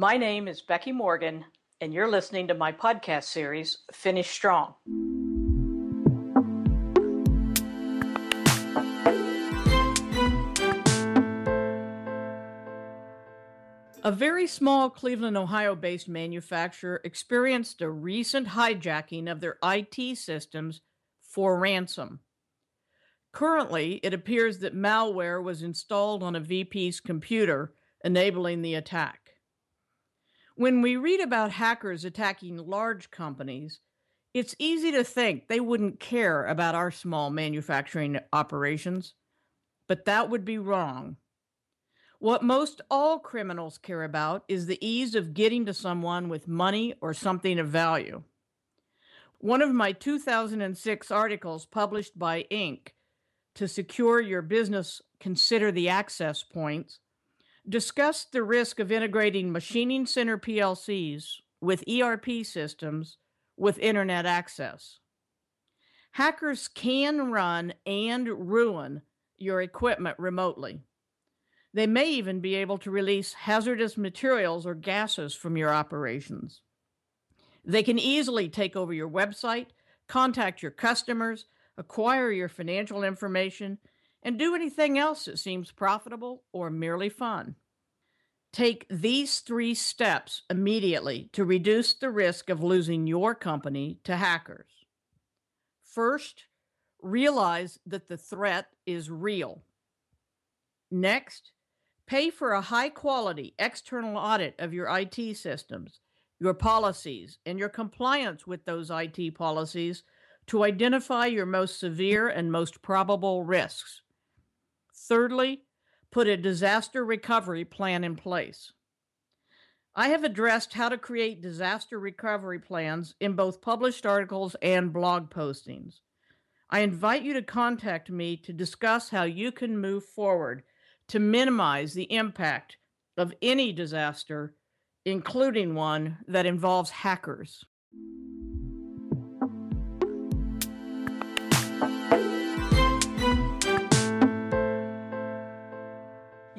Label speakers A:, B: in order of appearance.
A: My name is Becky Morgan, and you're listening to my podcast series, Finish Strong. A very small Cleveland, Ohio based manufacturer experienced a recent hijacking of their IT systems for ransom. Currently, it appears that malware was installed on a VP's computer, enabling the attack. When we read about hackers attacking large companies, it's easy to think they wouldn't care about our small manufacturing operations, but that would be wrong. What most all criminals care about is the ease of getting to someone with money or something of value. One of my 2006 articles published by Inc. to secure your business, consider the access points, discussed the risk of integrating machining center PLCs with ERP systems with internet access. Hackers can run and ruin your equipment remotely. They may even be able to release hazardous materials or gases from your operations. They can easily take over your website, contact your customers, acquire your financial information, and do anything else that seems profitable or merely fun. Take these three steps immediately to reduce the risk of losing your company to hackers. First, realize that the threat is real. Next, Pay for a high quality external audit of your IT systems, your policies, and your compliance with those IT policies to identify your most severe and most probable risks. Thirdly, put a disaster recovery plan in place. I have addressed how to create disaster recovery plans in both published articles and blog postings. I invite you to contact me to discuss how you can move forward to minimize the impact of any disaster, including one that involves hackers.